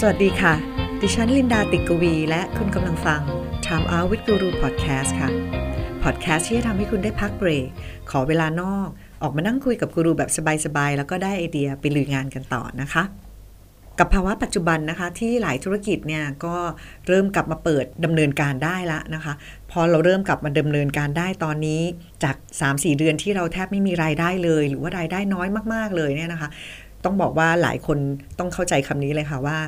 สวัสดีค่ะ ดิฉันลินดาติกวี และคุณกำลังฟัง Time Out with Guru Podcast ค่ะ Podcast ที่จะทำให้คุณได้พักเบรก ขอเวลานอก ออกมานั่งคุยกับกูรูแบบสบายๆ แล้วก็ได้ไอเดียไปลุยงานกันต่อนะคะ กับภาวะปัจจุบันนะคะ ที่หลายธุรกิจเนี่ยก็เริ่มกลับมาเปิดดำเนินการได้ละนะคะ พอเราเริ่มกลับมาดำเนินการได้ตอนนี้จาก 3-4 เดือนที่เราแทบไม่มีรายได้เลย หรือว่ารายได้น้อยมากๆเลยเนี่ยนะคะ ต้องบอกว่าหลายคนต้องเข้าใจคำนี้เลยค่ะว่า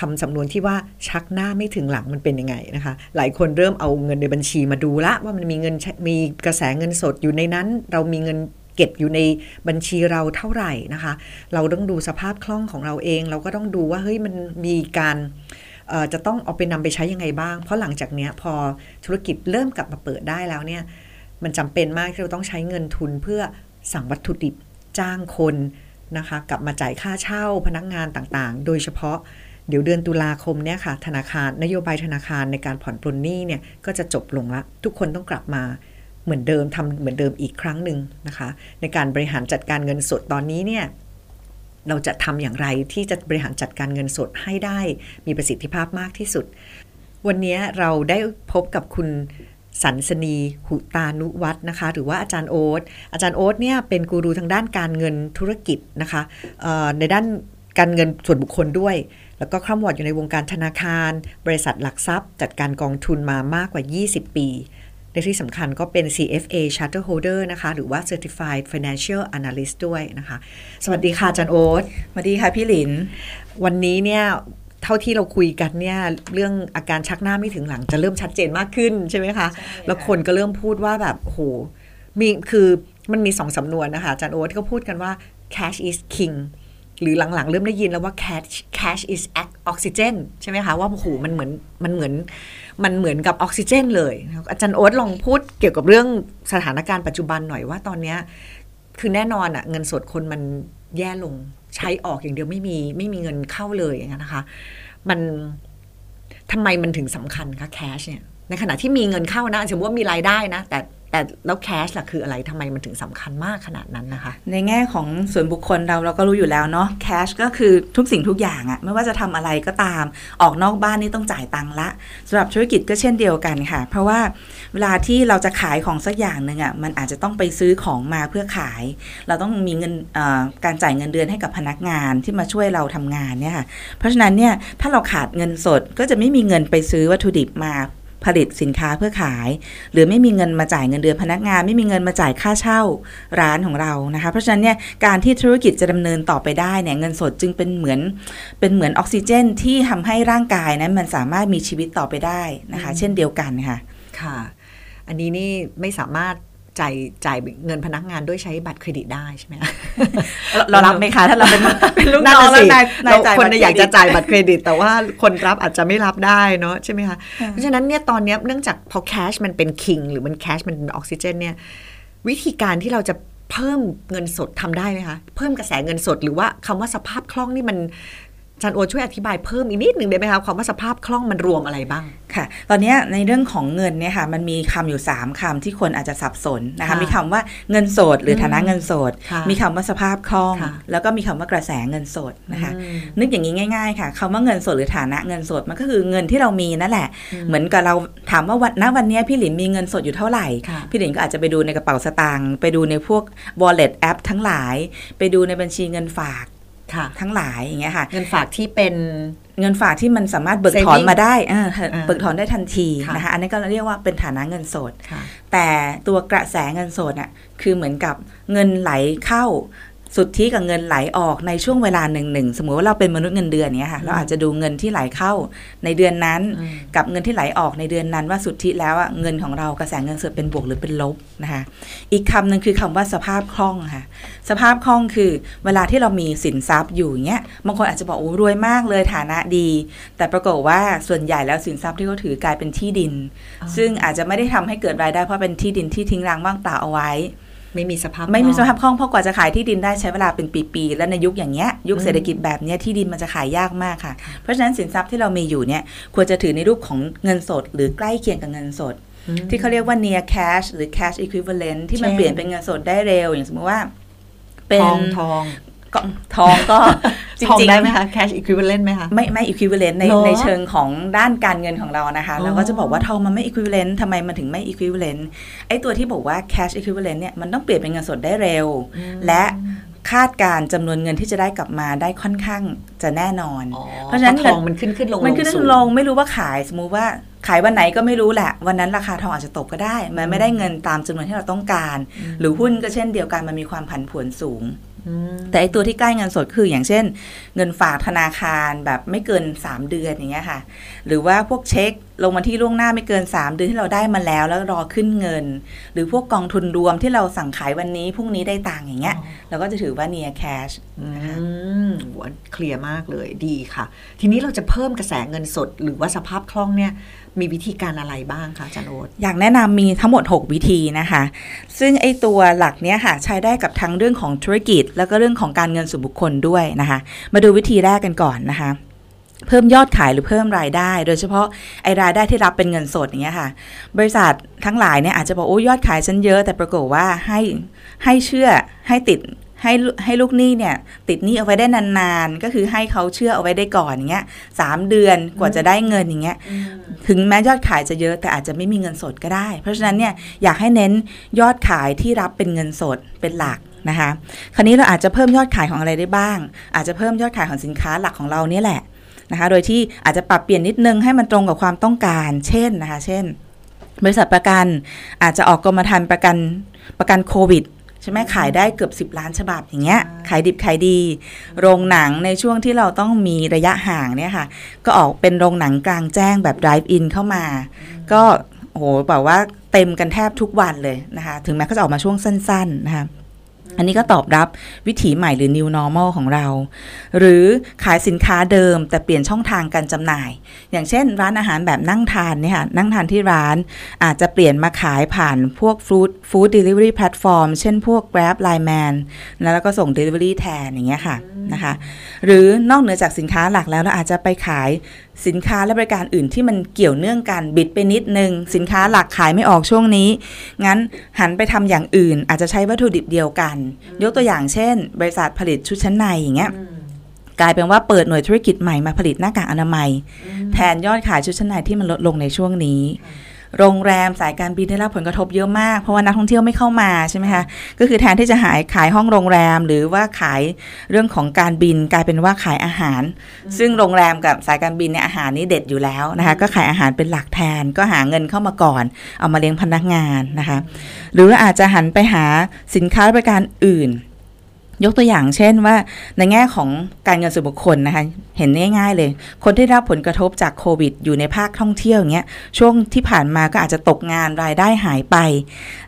คำสำนวนที่ว่าชักหน้าไม่ถึงหลังมันเป็นยังไงนะคะ หลายคนเริ่มเอาเงินในบัญชีมาดูละว่ามันมีเงินมีกระแสเงินสดอยู่ในนั้น เรามีเงินเก็บอยู่ในบัญชีเราเท่าไหร่นะคะ เราต้องดูสภาพคล่องของเราเอง เราก็ต้องดูว่าเฮ้ยมันมีการจะต้องเอาไปนำไปใช้ยังไงบ้าง เพราะหลังจากเนี้ยพอธุรกิจเริ่มกลับมาเปิดได้แล้วเนี่ยมันจำเป็นมากที่เราต้องใช้เงินทุนเพื่อสั่งวัตถุดิบจ้างคน นะคะกลับมาจ่ายค่าเช่าพนักงานต่างๆ โดยเฉพาะเดี๋ยวเดือนตุลาคมเนี่ยค่ะธนาคารนโยบายธนาคารในการผ่อนปลนหนี้เนี่ยก็จะจบลงละ ทุกคนต้องกลับมาเหมือนเดิมทำเหมือนเดิมอีกครั้งหนึ่งนะคะ ในการบริหารจัดการเงินสดตอนนี้เนี่ยเราจะทำอย่างไรที่จะบริหารจัดการเงินสดให้ได้มีประสิทธิภาพมากที่สุด วันนี้เราได้พบกับคุณ สันสนีหุตานุวัฒนะคะ หรือว่าอาจารย์โอ๊ตอาจารย์โอ๊ตเนี่ยเป็นกูรูทางด้านการเงินธุรกิจนะคะในด้านการเงินส่วนบุคคลด้วย แล้วก็คร่ำวอดอยู่ในวงการธนาคาร บริษัทหลักทรัพย์ จัดการกองทุนมามากกว่า 20 ปีในที่สำคัญก็เป็น CFA Charter Holder นะคะ หรือว่า Certified Financial Analyst ด้วยนะคะ สวัสดีค่ะจันโอ๊ตสวัสดีค่ะพี่หลิน วันนี้เนี่ย เท่าที่เราคุยกันเนี่ยเรื่องอาการชักหน้าไม่ถึงหลังจะเริ่มชัดเจนมากขึ้นใช่ไหมคะ แล้วคนก็เริ่มพูดว่าแบบโหมีคือมันมีสองสำนวนนะคะจันโอ๊ตที่เขาพูดกันว่า cash is king หรือหลังๆ เริ่มได้ยินแล้วว่า cash cash is oxygen ใช่ไหมคะว่าโอ้โหมันเหมือนมันเหมือนมันเหมือนกับออกซิเจน เลย อาจารย์โอ๊ตลองพูดเกี่ยวกับเรื่องสถานการณ์ปัจจุบันหน่อยว่าตอนนี้คือแน่นอนอะเงินสดคนมันแย่ลง ใช้ออกอย่างเดียวไม่มีไม่มีเงินเข้าเลยอย่างนี้นะคะ มันทำไมมันถึงสำคัญคะแคชเนี่ยในขณะที่มีเงินเข้านะสมมติว่ามีรายได้นะ แต่ แต่แล้วแคชล่ะคืออะไรทำไมมันถึงสำคัญมากขนาดนั้นนะคะ ในแง่ของส่วนบุคคลเราเราก็รู้อยู่แล้วเนาะแคชก็คือทุกสิ่งทุกอย่างอะไม่ว่าจะทำอะไรก็ตาม ออกนอกบ้านนี่ต้องจ่ายตังค์ละสำหรับธุรกิจก็เช่นเดียวกันค่ะ เพราะว่าเวลาที่เราจะขายของสักอย่างหนึ่งอะมันอาจจะต้องไปซื้อของมาเพื่อขาย เราต้องมีเงินการจ่ายเงินเดือนให้กับพนักงานที่มาช่วยเราทำงานเนี่ยค่ะเพราะฉะนั้นเนี่ยถ้าเราขาดเงินสดก็จะไม่มีเงินไปซื้อวัตถุดิบมา ผลิตสินค้าเพื่อขาย หรือไม่มีเงินมาจ่ายเงินเดือนพนักงาน ไม่มีเงินมาจ่ายค่าเช่าร้านของเรานะคะ เพราะฉะนั้นเนี่ยการที่ธุรกิจจะดำเนินต่อไปได้เนี่ยเงินสดจึงเป็นเหมือนเป็นเหมือนออกซิเจนที่ทำให้ร่างกายนั้นมันสามารถมีชีวิตต่อไปได้นะคะ เช่นเดียวกันค่ะค่ะ อันนี้นี่ไม่สามารถ จ่ายจ่ายเงินพนักงานด้วยใช้บัตรเครดิตได้ใช่ไหมเรารับไหมคะถ้าเราเป็นเป็นลูกน้องแล้วนายนายคนอยากจะจ่ายบัตรเครดิต แต่ว่าคนรับอาจจะไม่รับได้เนาะใช่ไหมคะเพราะฉะนั้นเนี่ยตอนนี้เนื่องจากพอแคชมันเป็นคิงหรือมันแคชมันเป็นออกซิเจนเนี่ยวิธีการที่เราจะเพิ่มเงินสดทำได้ไหมคะ เพิ่มกระแสเงินสดหรือว่าคำว่าสภาพคล่องนี่มัน จันโอช่วยอธิบายเพิ่มอีกนิดหนึ่งได้ไหมคะความว่าสภาพคล่องมันรวมอะไรบ้างค่ะ ตอนนี้ในเรื่องของเงินเนี่ยค่ะมันมีคำอยู่ 3คำที่คนอาจจะสับสนนะคะมีคำว่าเงินสดหรือฐานะเงินสด มีคำว่าสภาพคล่อง แล้วก็มีคำว่ากระแสเงินสดนะคะนึกอย่างนี้ง่าย ๆ ค่ะคำว่าเงินสดหรือฐานะเงินสดมันก็คือเงินที่เรามีนั่นแหละ เหมือนกับเราถามว่าวันณวันนี้พี่หลินมีเงินสดอยู่เท่าไหร่ พี่หลินก็อาจจะไปดูในกระเป๋าสตางค์ไปดูในพวก wallet app ทั้งหลาย ไปดูในบัญชีเงินฝาก ทั้งหลายอย่างเงี้ยค่ะ เงินฝากที่เป็นเงินฝากที่มันสามารถเบิกถอนมาได้เบิกถอนได้ทันทีนะคะ อันนี้ก็เรียกว่าเป็นฐานะเงินสด แต่ตัวกระแสเงินสดอะคือเหมือนกับเงินไหลเข้า สุทธิกับเงินไหลออกในช่วงเวลาหนึ่งหนึ่งสมมติว่าเราเป็นมนุษย์เงินเดือนเนี้ยค่ะเราอาจจะดูเงินที่ไหลเข้าในเดือนนั้น กับเงินที่ไหลออกในเดือนนั้น ว่าสุทธิแล้วเงินของเรากระแสเงินสดเป็นบวกหรือเป็นลบนะคะอีกคำหนึ่งคือคำว่าสภาพคล่องค่ะสภาพคล่องคือเวลาที่เรามีสินทรัพย์อยู่เนี้ยบางคนอาจจะบอกโอ้รวยมากเลยฐานะดี แต่ปรากฏว่าส่วนใหญ่แล้วสินทรัพย์ที่เขาถือกลายเป็นที่ดิน ซึ่งอาจจะไม่ได้ทำให้เกิดรายได้เพราะเป็นที่ดินที่ทิ้งร้างว่างเปล่าเอาไว้ ไม่มีสภาพไม่มีสภาพคล่องเพราะกว่าจะขายที่ดินได้ใช้เวลาเป็นปีๆและในยุคอย่างเงี้ยยุคเศรษฐกิจแบบเนี้ยที่ดินมันจะขายยากมากค่ะ เพราะฉะนั้นสินทรัพย์ที่เรามีอยู่เนี่ยควรจะถือในรูปของเงินสด หรือใกล้เคียงกับเงินสด ที่เขาเรียกว่า near cash หรือ cash equivalent ที่มันเปลี่ยนเป็นเงินสดได้เร็วอย่างสมมติว่า เป็นทอง ก็ทองก็จริงๆทองได้ไหมคะ cash equivalent ไหมคะ ไม่ไม่ equivalent ในเหรอในเชิงของด้านการเงินของเรานะคะอ๋อเราก็จะบอกว่าทองมันไม่ equivalent ทำไมมันถึงไม่ equivalent ไอ้ตัวที่บอกว่า cash equivalent เนี่ยมันต้องเปลี่ยนเป็นเงินสดได้เร็ว และคาดการณ์จำนวนเงินที่จะได้กลับมาได้ค่อนข้างจะแน่นอนอ๋อเพราะฉะนั้นทองมันขึ้นขึ้นลงมันขึ้นสูงลงไม่รู้ว่าขายสมมุติว่าขายวันไหนก็ไม่รู้แหละ วันนั้นราคาทองอาจจะตกก็ได้ มันไม่ได้เงินตามจำนวนที่เราต้องการ หรือหุ้นก็เช่นเดียวกันมันมีความผันผวนสูงอืม แต่ไอตัวที่ใกล้เงินสดคืออย่างเช่น เงินฝากธนาคารแบบไม่เกิน 3 เดือนอย่างเงี้ยค่ะ หรือว่าพวกเช็ค ลงมาที่ล่วงหน้าไม่เกิน 3 เดือนที่เราได้มาแล้วแล้วรอขึ้นเงิน หรือพวกกองทุนรวมที่เราสั่งขายวันนี้พรุ่งนี้ได้ตังค์อย่างเงี้ยเราก็จะถือว่า near cash อืนะคะมโหเคลียร์มากเลยดีค่ะ ทีนี้เราจะเพิ่มกระแสเงินสด หรือว่าสภาพคล่องเนี่ยมีวิธีการอะไรบ้างคะอาจารย์โอ๊ตอยากแนะนำมีทั้งหมด 6 วิธีนะคะ ซึ่งไอตัวหลักเนี้ยค่ะใช้ได้กับทั้งเรื่องของธุรกิจ แล้วก็เรื่องของการเงินส่วนบุคคลด้วยนะคะ มาดูวิธีแรกกันก่อนนะคะ เพิ่มยอดขายหรือเพิ่มรายได้ โดยเฉพาะไอรายได้ที่รับเป็นเงินสดอย่างเงี้ยค่ะ บริษัททั้งหลายเนี่ยอาจจะบอกโอ้ยอดขายฉันเยอะแต่ปรากฏว่าให้ให้เชื่อให้ติดให้ให้ลูกหนี้เนี่ย ติดหนี้เอาไว้ได้นานๆ ก็คือให้เขาเชื่อเอาไว้ได้ก่อนอย่างเงี้ยสามเดือนกว่าจะได้เงินอย่างเงี้ยถึงแม้ยอดขายจะเยอะแต่อาจจะไม่มีเงินสดก็ได้ เพราะฉะนั้นเนี่ยอยากให้เน้นยอดขายที่รับเป็นเงินสดเป็นหลักนะคะ คราวนี้เราอาจจะเพิ่มยอดขายของอะไรได้บ้าง อาจจะเพิ่มยอดขายของสินค้าหลักของเราเนี่ยแหละ นะคะ โดยที่อาจจะปรับเปลี่ยนนิดนึงให้มันตรงกับความต้องการ เช่นนะคะ เช่น บริษัทประกันอาจจะออกกรมธรรม์ประกันประกันโควิดใช่ไหมขายได้เกือบ 10 ล้านฉบับอย่างเงี้ยขายดิบขายดี โรงหนังในช่วงที่เราต้องมีระยะห่างเนี่ยค่ะ ก็ออกเป็นโรงหนังกลางแจ้งแบบ drive in เข้ามา ก็โอ้โหแบบว่าเต็มกันแทบทุกวันเลยนะคะ ถึงแม้เขาจะออกมาช่วงสั้น ๆ นะคะ อันนี้ก็ตอบรับวิถีใหม่หรือ new normal ของเรา หรือขายสินค้าเดิมแต่เปลี่ยนช่องทางการจำหน่าย อย่างเช่น ร้านอาหารแบบนั่งทานเนี่ยค่ะนั่งทานที่ร้านอาจจะเปลี่ยนมาขายผ่านพวก food food delivery platform เช่นพวก Grab Line Man แล้วก็ส่ง delivery แทนอย่างเงี้ยค่ะนะคะ หรือนอกเหนือจากสินค้าหลักแล้วเราอาจจะไปขายสินค้าและบริการอื่นที่มันเกี่ยวเนื่องกันบิดไปนิดนึง สินค้าหลักขายไม่ออกช่วงนี้ งั้นหันไปทำอย่างอื่น อาจจะใช้วัตถุดิบเดียวกัน ยกตัวอย่างเช่น บริษัทผลิตชุดชั้นในอย่างเงี้ยกลายเป็นว่าเปิดหน่วยธุรกิจใหม่มาผลิตหน้ากากอนามัย แทนยอดขายชุดชั้นในที่มันลดลงในช่วงนี้ โรงแรมสายการบินได้รับผลกระทบเยอะมาก เพราะว่านักท่องเที่ยวไม่เข้ามาใช่ไหมคะก็คือแทนที่จะหายขายห้องโรงแรมหรือว่าขายเรื่องของการบินกลายเป็นว่าขายอาหาร ซึ่งโรงแรมกับสายการบินเนี่ยอาหารนี่เด็ดอยู่แล้วนะคะก็ขายอาหารเป็นหลักแทนก็หาเงินเข้ามาก่อน เอามาเลี้ยงพนักงานนะคะ หรืออาจจะหันไปหาสินค้าและบริการอื่น ยกตัวอย่างเช่นว่าในแง่ของการเงินส่วนบุคคลนะคะ เห็นง่ายๆเลย คนที่ได้รับผลกระทบจากโควิด อยู่ในภาคท่องเที่ยวอย่างเงี้ยช่วงที่ผ่านมาก็อาจจะตกงานรายได้หายไป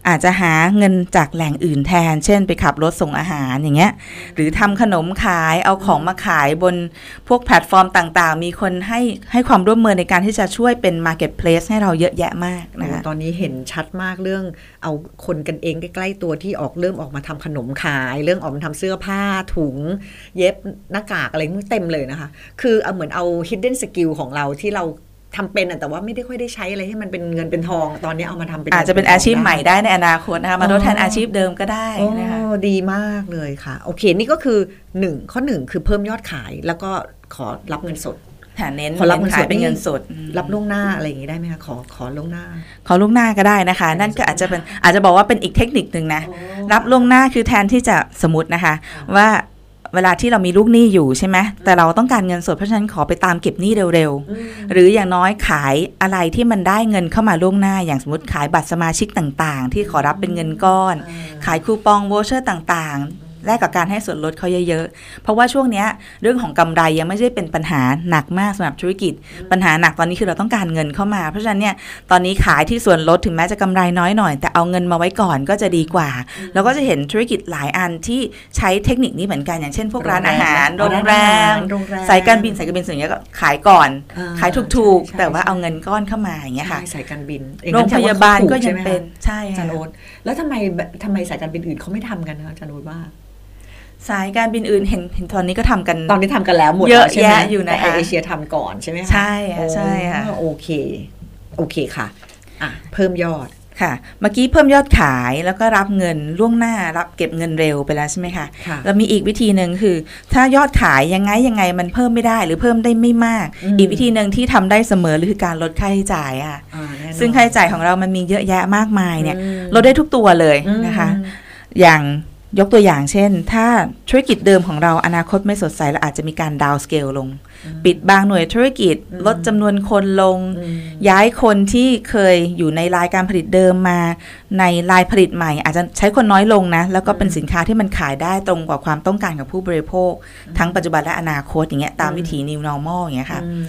อาจจะหาเงินจากแหล่งอื่นแทน เช่นไปขับรถส่งอาหารอย่างเงี้ยหรือทำขนมขายเอาของมาขายบนพวกแพลตฟอร์มต่างๆ มีคนให้ให้ความร่วมมือในการที่จะช่วยเป็น Marketplace ให้เราเยอะแยะมากนะคะตอนนี้เห็นชัดมากเรื่องเอาคนกันเองใกล้ๆตัวที่ออกเริ่มออกมาทำขนมขาย เรื่องออกมาทำสื้อผ้าถุง เย็บหน้ากากอะไรมันเต็มเลยนะคะ คือเอาเหมือนเอา hidden skill ของเราที่เราทำเป็นอะแต่ว่าไม่ได้ค่อยได้ใช้อะไรให้มันเป็นเงินเป็นทองตอนนี้เอามาทำเป็นอาจจะเป็นอาชีพใหม่ได้ได้ในอนาคตนะคะมาทดแทนอาชีพเดิมก็ได้โอ้นะคะดีมากเลยค่ะ โอเค นี่ก็คือหนึ่งข้อหนึ่งคือเพิ่มยอดขายแล้วก็ขอรับเงินสดฐาน เน้นขอรับเงินสดขายเป็นเงินสด รับล่วงหน้าอะไรอย่างนี้ได้ไหมคะขอขอล่วงหน้า ขอล่วงหน้าก็ได้นะคะ นั่นก็อาจจะเป็นอาจจะบอกว่าเป็นอีกเทคนิคหนึ่งนะ รับล่วงหน้าคือแทนที่จะสมมตินะคะ ว่าเวลาที่เรามีลูกหนี้อยู่ใช่ไหมแต่เราต้องการเงินสดเพราะฉะนั้นขอไปตามเก็บหนี้เร็วๆ หรืออย่างน้อยขายอะไรที่มันได้เงินเข้ามาล่วงหน้า อย่างสมมติขายบัตรสมาชิกต่างๆ ที่ขอรับเป็นเงินก้อน ขายคูปองโวเชอร์ต่างๆ แลกกับการให้ส่วนลดเขาเยอะๆ เพราะว่าช่วงเนี้ยเรื่องของกำไรยังไม่ใช่เป็นปัญหาหนักมากสำหรับธุรกิจ ปัญหาหนักตอนนี้คือเราต้องการเงินเข้ามา เพราะฉะนั้นเนี่ยตอนนี้ขายที่ส่วนลดถึงแม้จะกำไรน้อยหน่อย แต่เอาเงินมาไว้ก่อนก็จะดีกว่า แล้วก็จะเห็นธุรกิจหลายอันที่ใช้เทคนิคนี้เหมือนกันอย่างเช่น พวกร้านอาหารโรโรงงแรแรมมโรงแรมสายการบินสายการบินส่วนใหญ่ก็ขายก่อนอ่าขายถูกใช่ๆแต่ว่าใช่เอาเงินก้อนเข้ามาอย่างเงี้ยค่ะใช่สายการบินโรงพยาบาลก็ยังเป็นใช่ใช่ไหมคะอาจารค่ะย์โอ๊ตแล้วทำไมแบบทำไมสายการบินอื่นเขาไม่ทำกันนะคะอาจารย์โอ๊ตว่า สายการบินอื่นเห็นเห็นตอนนี้ก็ทำกันตอนนี้ทำกันแล้วหมดเยอะแล้วใช่ไหมแยะอยู่นะคะแต่เอเชียทำก่อนใช่ไหมคะใช่ค่ะใช่ค่ะโอ้โอเค โอเคค่ะอะ เพิ่มยอดค่ะ เมื่อกี้เพิ่มยอดขายแล้วก็รับเงินล่วงหน้ารับเก็บเงินเร็วไปแล้วใช่ไหมคะค่ะแล้วมีอีกวิธีหนึ่งคือ ถ้ายอดขายยังไงยังไงมันเพิ่มไม่ได้หรือเพิ่มได้ไม่มากอืมอีกวิธีหนึ่งที่ทำได้เสมอคือการลดค่าใช้จ่ายอะอ่าแน่นอนซึ่งค่าใช้จ่ายของเรามันมีเยอะแยะมากมายเนี่ยอืมลดได้ทุกตัวเลยนะคะอืมอย่าง ยกตัวอย่างเช่น ถ้าธุรกิจเดิมของเราอนาคตไม่สดใสเราอาจจะมีการดาวสเกลลง ปิดบางหน่วยธุรกิจอืมลดจำนวนคนลงอืมย้ายคนที่เคยอยู่ในรายการผลิตเดิมมา ในรายผลิตใหม่ อาจจะใช้คนน้อยลงนะ แล้วก็เป็นสินค้าที่มันขายได้ตรงกว่าความต้องการของผู้บริโภค ทั้งปัจจุบันและอนาคตอย่างเงี้ยตามวิถี new normal อย่างเงี้ยค่ะอืม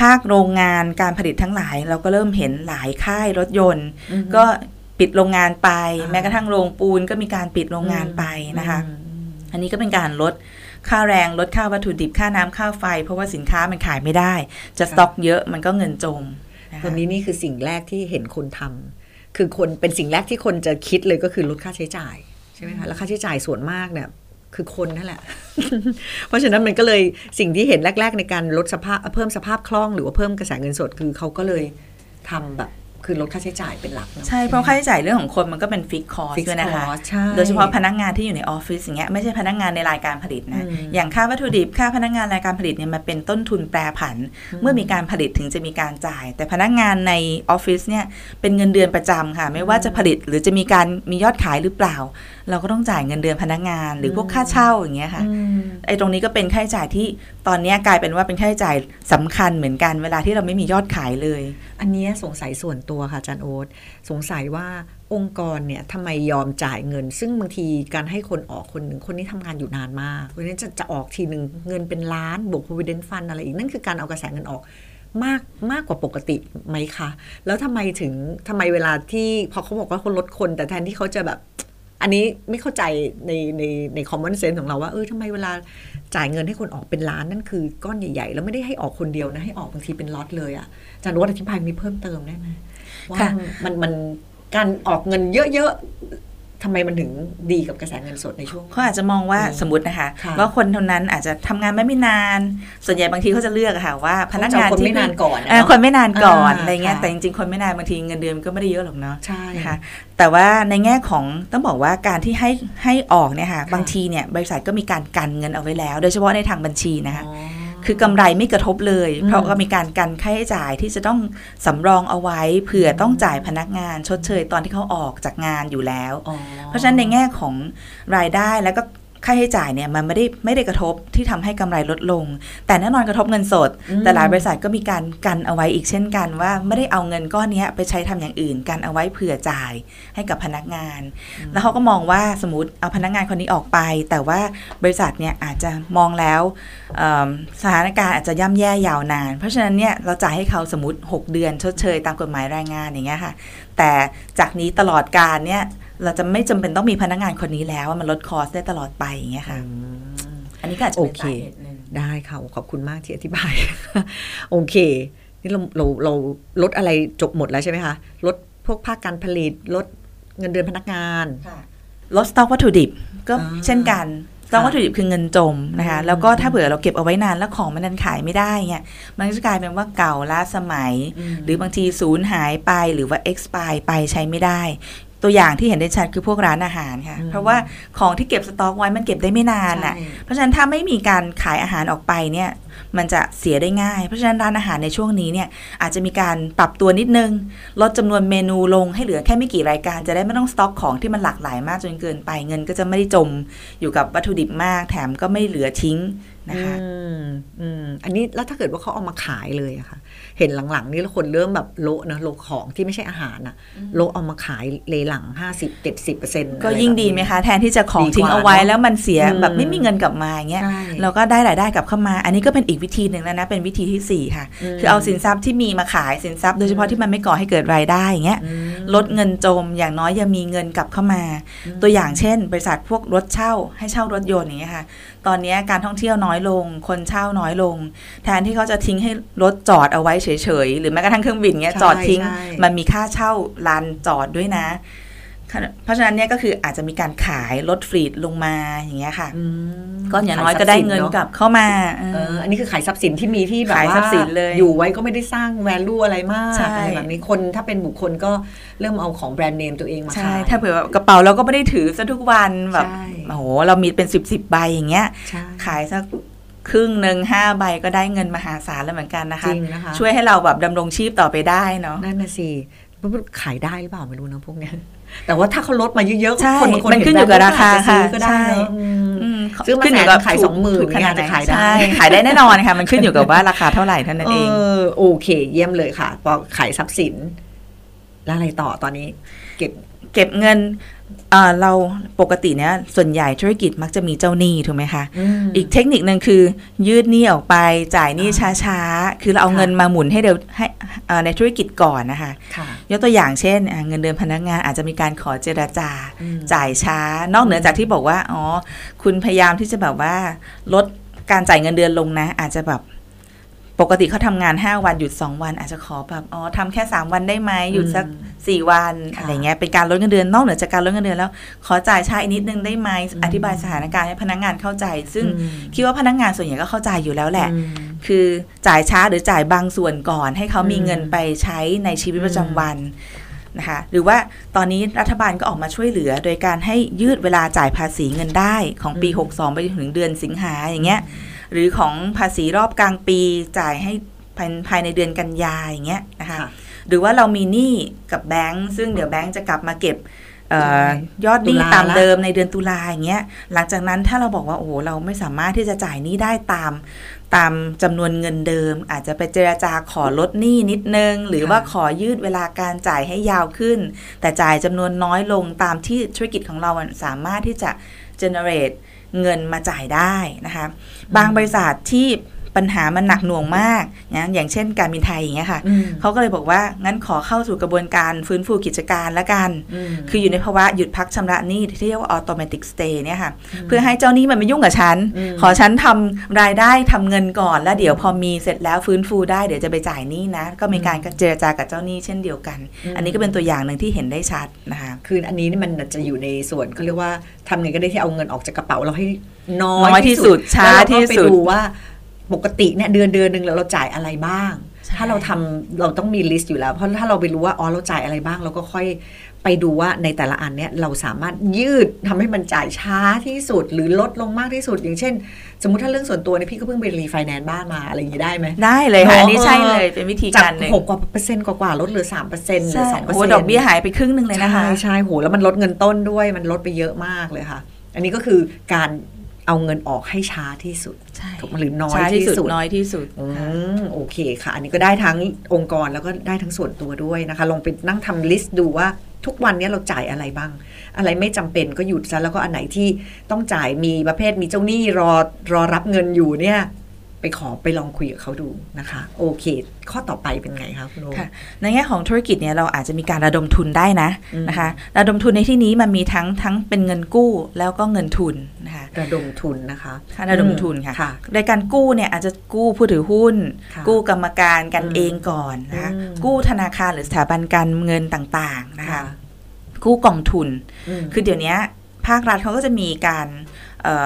ภาคโรงงานการผลิตทั้งหลาย เราก็เริ่มเห็นหลายค่ายรถยนต์อืมก็ ปิดโรงงานไปอ่าแม้กระทั่งโรงปูนก็มีการปิดโรงงานไปนะคะอืมอันนี้ก็เป็นการลดค่าแรงลดค่าวัตถุดิบค่าน้ำค่าไฟ เพราะว่าสินค้ามันขายไม่ได้ จะสต็อกเยอะมันก็เงินจมนะคะตอนนี้นี่คือสิ่งแรกที่เห็นคนทำคือคนเป็นสิ่งแรกที่คนจะคิดเลยก็คือลดค่าใช้จ่ายใช่ไหมคะแล้วค่าใช้จ่ายส่วนมากเนี่ยคือคนนั่นแหละ เพราะฉะนั้นมันก็เลยสิ่งที่เห็นแรก ๆ ในการลดสภาพเพิ่มสภาพคล่องหรือว่าเพิ่มกระแสเงินสดคือเขาก็เลยทำแบบ คือลดค่าใช้จ่ายเป็นหลักนอใช่ เพราะค่าใช้จ่ายเรื่องของคนมันก็เป็นฟิกคอร์ส Fixed ด้วยนะคะ cost ใช่โดยเฉพาะพนักงานที่อยู่ในออฟฟิศอย่างเงี้ยไม่ใช่พนักงานในรายการผลิตนะอืมอย่างค่าวัตถุดิบค่าพนักงานรายการผลิตเนี่ยมันเป็นต้นทุนแปรผัน เมื่อมีการผลิตถึงจะมีการจ่าย แต่พนักงานในออฟฟิศเนี่ยเป็นเงินเดือนประจำค่ะ ไม่ว่าจะผลิตหรือจะมีการมียอดขายหรือเปล่า เราก็ต้องจ่ายเงินเดือนพนักงาน หรือพวกค่าเช่าอย่างเงี้ยค่ะอืมไอ้ตรงนี้ก็เป็นค่าใช้จ่ายที่ ตอนนี้กลายเป็นว่าเป็นค่าใช้จ่ายสำคัญเหมือนกันเวลาที่เราไม่มียอดขายเลย อันนี้สงสัยส่วนตัวค่ะอาจารย์โอ๊ตสงสัยว่าองค์กรเนี่ยทำไมยอมจ่ายเงิน ซึ่งบางทีการให้คนออกคนหนึ่งคนนี้ทำงานอยู่นานมากเพราะนั้นจะจะออกทีหนึ่งเงินเป็นล้านบวก provident fund อะไรอีกนั่นคือการเอากระแสเงินออกมากมากกว่าปกติไหมคะ แล้วทำไมถึงทำไมเวลาที่พอเขาบอกว่าคนลดคน แต่แทนที่เขาจะแบบ อันนี้ไม่เข้าใจในในใน common sense ของเราว่าเออทำไมเวลาจ่ายเงินให้คนออกเป็นล้านนั่นคือก้อนใหญ่ ๆ แล้วไม่ได้ให้ออกคนเดียวนะให้ออกบางทีเป็นล็อตเลยอะอาจารย์วัฒอธิบายนี้เพิ่มเติมได้ไหมว่าค่ะมันมันการออกเงินเยอะๆ ทำไมมันถึงดีกับกระแสเงินสดในช่วง เขาอาจจะมองว่าอืมสมมตินะคะค่ะ ว่าคนเท่านั้นอาจจะทำงานไม่ไม่นาน ส่วนใหญ่บางทีเขาจะเลือกอะค่ะว่าพนักงานเขาจะเอาคนที่ไม่นานก่อนอะเออเนาะ คนไม่นานก่อนอ่าอะไรเงี้ยค่ะ แต่จริงๆคนไม่นานบางทีเงินเดือนมันก็ไม่ได้เยอะหรอกเนาะ ใช่ นะคะแต่ว่าในแง่ของต้องบอกว่าการที่ให้ให้ออกเนี่ยค่ะค่ะ บางทีเนี่ยบริษัทก็มีการกันเงินเอาไว้แล้ว โดยเฉพาะในทางบัญชีนะคะอ๋อ คือกำไรไม่กระทบเลยอืมเพราะก็มีการกันค่าใช้จ่ายที่จะต้องสำรองเอาไว้เผื่อต้องจ่ายพนักงานชดเชยตอนที่เขาออกจากงานอยู่แล้วอ๋อเพราะฉะนั้นในแง่ของรายได้แล้วก็ ค่าใช้จ่ายเนี่ยมันไม่ได้ไม่ได้กระทบที่ทำให้กำไรลดลง แต่แน่นอนกระทบเงินสดอืมแต่หลายบริษัทก็มีการกันเอาไว้อีกเช่นกันว่าไม่ได้เอาเงินก้อนเนี้ยไปใช้ทำอย่างอื่นกันเอาไว้เผื่อจ่ายให้กับพนักงาน แล้วเขาก็มองว่าสมมติเอาพนักงานคนนี้ออกไป แต่ว่าบริษัทเนี่ยอาจจะมองแล้วเอิ่มสถานการณ์อาจจะย่ำแย่ยาวนาน เพราะฉะนั้นเนี่ยเราจ่ายให้เขาสมมติ 6 เดือนชดเชย ตามกฎหมายแรงงานอย่างเงี้ยค่ะ แต่จากนี้ตลอดการเนี่ย เราจะไม่จำเป็นต้องมีพนักงานคนนี้แล้วว่ามันลดคอสได้ตลอดไปอย่างเงี้ยค่ะอืมอันนี้ก็อาจจะเป็นโอเคสาเหตุหนึ่งได้ค่ะขอบคุณมากที่อธิบาย โอเค นี่เราเราเราลดอะไรจบหมดแล้วใช่ไหมคะลดพวกภาคการผลิตลดเงินเดือนพนักงานลดสต็อกวัตถุดิบก็อ่าเช่นกันสต็อกวัตถุดิบคือเงินจมนะคะอืมแล้วก็ถ้าเผื่อเราเก็บเอาไว้นานแล้วของมันดันขายไม่ได้เนี่ยมันก็จะกลายเป็นว่าเก่าล้าสมัย หรือบางทีศูนย์หายไปหรือว่า expire ไปใช้ไม่ได้ ตัวอย่างที่เห็นได้ชัดคือพวกร้านอาหารค่ะอืมเพราะว่าของที่เก็บสต็อกไว้มันเก็บได้ไม่นานอะใช่เพราะฉะนั้นถ้าไม่มีการขายอาหารออกไปเนี่ยมันจะเสียได้ง่าย เพราะฉะนั้นร้านอาหารในช่วงนี้เนี่ยอาจจะมีการปรับตัวนิดนึง ลดจำนวนเมนูลงให้เหลือแค่ไม่กี่รายการ จะได้ไม่ต้องสต็อกของที่มันหลากหลายมากจนเกินไปเงินก็จะไม่ได้จมอยู่กับวัตถุดิบมาก แถมก็ไม่เหลือทิ้งนะคะอืมอืมอันนี้แล้วถ้าเกิดว่าเขาเอามาขายเลยอะค่ะ เห็นหลังๆ นี่แล้วคนเริ่มแบบโละนะโละของที่ไม่ใช่อาหารอะโละเอามาขายเลยหลังห้าสิบเจ็ดสิบเปอร์เซ็นต์ก็ยิ่งดีไหมคะ แทนที่จะของดีกว่าทิ้งเอาไว้เนอะแล้วมันเสียอืมแบบไม่มีเงินกลับมาอย่างเงี้ยใช่เราก็ได้รายได้กลับเข้ามา อันนี้ก็เป็นอีกวิธีหนึ่งแล้วนะ เป็นวิธีที่สี่ค่ะมคือเอาสินทรัพย์ที่มีมาขายสินทรัพย์โดยเฉพาะที่มันไม่ก่อให้เกิดรายได้อย่างเงี้ยอืมลดเงินจมอย่างน้อยยังมีเงินกลับเข้ามาอืมตัวอย่างเช่น บริษัทพวกรถเช่าให้เช่ารถยนต์อย่างเงี้ยค่ะ ตอนเนี้ยการท่องเที่ยวน้อยลง คนเช่าน้อยลง แทนที่เขาจะทิ้งให้รถจอดเอาไว้เฉยๆ หรือแม้กระทั่งเครื่องบินเงี้ยใช่จอดทิ้งใช่มันมีค่าเช่าลานจอดด้วยนะ เพราะฉะนั้นเนี่ยก็คืออาจจะมีการขายลดฟรีดลงมาอย่างเงี้ยค่ะอืมก็อย่างน้อยก็ได้เงินกลับเข้ามาเอเออออันนี้คือขายทรัพย์สินที่มีที่แบบขายว่าทรัพย์สินเลยอยู่ไว้ก็ไม่ได้สร้าง value อะไรมากใช่อะไรแบบนี้คนถ้าเป็นบุคคลก็เริ่มเอาของแบรนด์เนมตัวเองมาใช่ขายถ้าเผื่อว่ากระเป๋าเราก็ไม่ได้ถือซะทุกวันแบบใช่โอ้โหเรามีเป็นสิบสิบใบอย่างเงี้ยใช่ขายสักครึ่งหนึ่งห้าใบก็ได้เงินมหาศาลแล้วเหมือนกันนะคะจริงนะคะช่วยให้เราแบบดำรงชีพต่อไปได้เนาะนั่นน่ะสิขายได้หรือเปล่าไม่รู้นะพวกเนี้ย แต่ว่าถ้าเขาลดมาเยอะๆใช่คนบางคนมันขึ้นอยู่กับราคาเห็นแบบก็อาจจะซื้อก็ได้ค่ะใช่เนอะอืมอืมซื้อมาขึ้นอยู่แสนกับขายสองหมื่นถูกขนาดไหนเนี่ยจะขายได้ใช่ขายได้แน่นอนค่ะ มันขึ้นอยู่กับว่าราคาเท่าไหร่เท่านั้นเอเองอโอเค เยี่ยมเลยค่ะพอขายทรัพย์สินแล้วอะไรต่อตอนนี้ เก็บ เก็บเงินเอ่อเราปกติเนี้ยส่วนใหญ่ธุรกิจมักจะมีเจ้าหนี้ถูกไหมคะมอีกเทคนิคหนึ่งคือ ยืดหนี้ออกไปจ่ายหนี้ช้าๆ คือเราเอาค่ะเงินมาหมุนให้เร็วให้เอ่อในธุรกิจก่อนนะคะค่ะยกตัวอย่างเช่นอะเงินเดือนพนักงานอาจจะมีการขอเจราจาอืมจ่ายช้า นอกเหนือจากที่บอกว่าอ๋อคุณพยายามที่จะแบบว่าลดการจ่ายเงินเดือนลงนะ อาจจะแบบ ปกติเขาทำงาน 5 วันหยุด 2 วัน อาจจะขอแบบอ๋อทำแค่ 3 วันได้ไหมหยุดสัก 4 วันค่ะอะไรเงี้ยเป็นการลดเงินเดือนนอกเหนือจากการลดเงินเดือนแล้ว ขอจ่ายช้าอีกนิดนึงได้ไหมอืมอธิบายสถานการณ์ให้พนักงานเข้าใจ ซึ่งอืมคิดว่าพนักงานส่วนใหญ่ก็เข้าใจอยู่แล้วแหละอืมคือจ่ายช้าหรือจ่ายบางส่วนก่อน ให้เขามีอืมเงินไปใช้ในชีวิตอืมประจำวันนะคะหรือว่าตอนนี้รัฐบาลก็ออกมาช่วยเหลือ โดยการให้ยืดเวลาจ่ายภาษีเงินได้ของปี 62 ไปจนถึงเดือนสิงหาอย่างเงี้ย หรือของภาษีรอบกลางปีจ่ายให้ภายภายในเดือนกันยาอย่างเงี้ยนะคะค่ะหรือว่าเรามีหนี้กับแบงก์ซึ่งเดี๋ยวแบงก์จะกลับมาเก็บเออใช่ยอดหนี้ตุลาตามละเดิมในเดือนตุลาอย่างเงี้ยหลังจากนั้นถ้าเราบอกว่าโอ้โหเราไม่สามารถที่จะจ่ายหนี้ได้ตาม ตามจำนวนเงินเดิม อาจจะไปเจราจาขอลดหนี้นิดนึง หรือว่าขอยืดเวลาการจ่ายให้ยาวขึ้น แต่จ่ายจำนวนน้อยลงตามที่ธุรกิจของเราอะสามารถที่จะ generate เงินมาจ่ายได้นะคะ บางบริษัทที่ ปัญหามันหนักหน่วงมากนะอย่างเช่นการบินไทยอย่างเงี้ยค่ะอืมเขาก็เลยบอกว่างั้นขอเข้าสู่กระบวนการฟื้นฟูกิจการละกันมคืออยู่ในภาวะหยุดพักชำระหนี้ที่เรียกว่า automatic stay เนี่ยค่ะเพื่อให้เจ้าหนี้มันไม่ยุ่งกับฉันอืมขอฉันทำรายได้ทำเงินก่อน แล้วเดี๋ยวพอมีเสร็จแล้วฟื้นฟูได้เดี๋ยวจะไปจ่ายหนี้นะ ก็มีการเจรจากับเจ้าหนี้เช่นเดียวกัน อันนี้ก็เป็นตัวอย่างหนึ่งที่เห็นได้ชัดนะคะคืออันนี้นี่มันจะอยู่ในส่วนเขาเรียกว่าทำไงก็ได้ที่เอาเงินออกจากกระเป๋าเราให้น้อยน้อยที่สุดช้าแล้วเรก็ที่สุดไปดูว่า ปกติเนี่ยเดือนเดือนหนึ่งเราจ่ายอะไรบ้างใช่ถ้าเราทำเราต้องมีลิสต์อยู่แล้ว เพราะถ้าเราไปรู้ว่าอ๋อเราจ่ายอะไรบ้าง เราก็ค่อยไปดูว่าในแต่ละอันเนี่ยเราสามารถยืดทำให้มันจ่ายช้าที่สุด หรือลดลงมากที่สุด อย่างเช่น สมมติถ้าเรื่องส่วนตัวเนี่ยพี่ก็เพิ่งไปรีไฟแนนซ์บ้านมาอะไรอย่างนี้ได้ไหมได้เลยค่ะเนอะอันนี้ใช่เลยเป็นวิธีจากการหนึ่งหกกว่าเปอร์เซ็นต์กว่าๆลดเหลือสามเปอร์เซ็นต์หรือใช่สองเปอโอ้ร์โหเซ็นต์ดอกเบี้ยหายไปครึ่งหนึ่งเลยนะคะใช่ใช่โหแล้วมันลดเงินต้นด้วยมันลดไปเยอะมากเลยค่ะ อันนี้ก็คือการ เอาเงินออกให้ช้าที่สุดใช่ถูกไหมหรือน้อยช้าที่ที่สุดสุดน้อยที่สุดอืค่ะมโอเคค่ะ อันนี้ก็ได้ทั้งองค์กรแล้วก็ได้ทั้งส่วนตัวด้วยนะคะ ลองไปนั่งทำลิสต์ดูว่าทุกวันเนี้ยเราจ่ายอะไรบ้าง อะไรไม่จำเป็นก็หยุดซะแล้วก็อันไหนที่ต้องจ่ายมีประเภทมีเจ้าหนี้รอรอรับเงินอยู่เนี่ย ไปขอไปลองคุยกับเขาดูนะคะ โอเค ข้อต่อไปเป็นไงคะคุณโอค่ะในแง่ของธุรกิจเนี่ยเราอาจจะมีการระดมทุนได้นะอืมนะคะระดมทุนในที่นี้มันมีทั้งทั้งเป็นเงินกู้แล้วก็เงินทุนนะคะระดมทุนนะคะค่าระดมทุนค่ะค่ะโดยการกู้เนี่ยอาจจะกู้ผู้ถือหุ้นค่ะกู้กรรมการกันอืมเองก่อนนะคะอืมกู้ธนาคารหรือสถาบันการเงินต่างๆนะคะค่ะกู้กองทุนมคือเดี๋ยวนี้ภาครัฐเขาก็จะมีการเอ่อ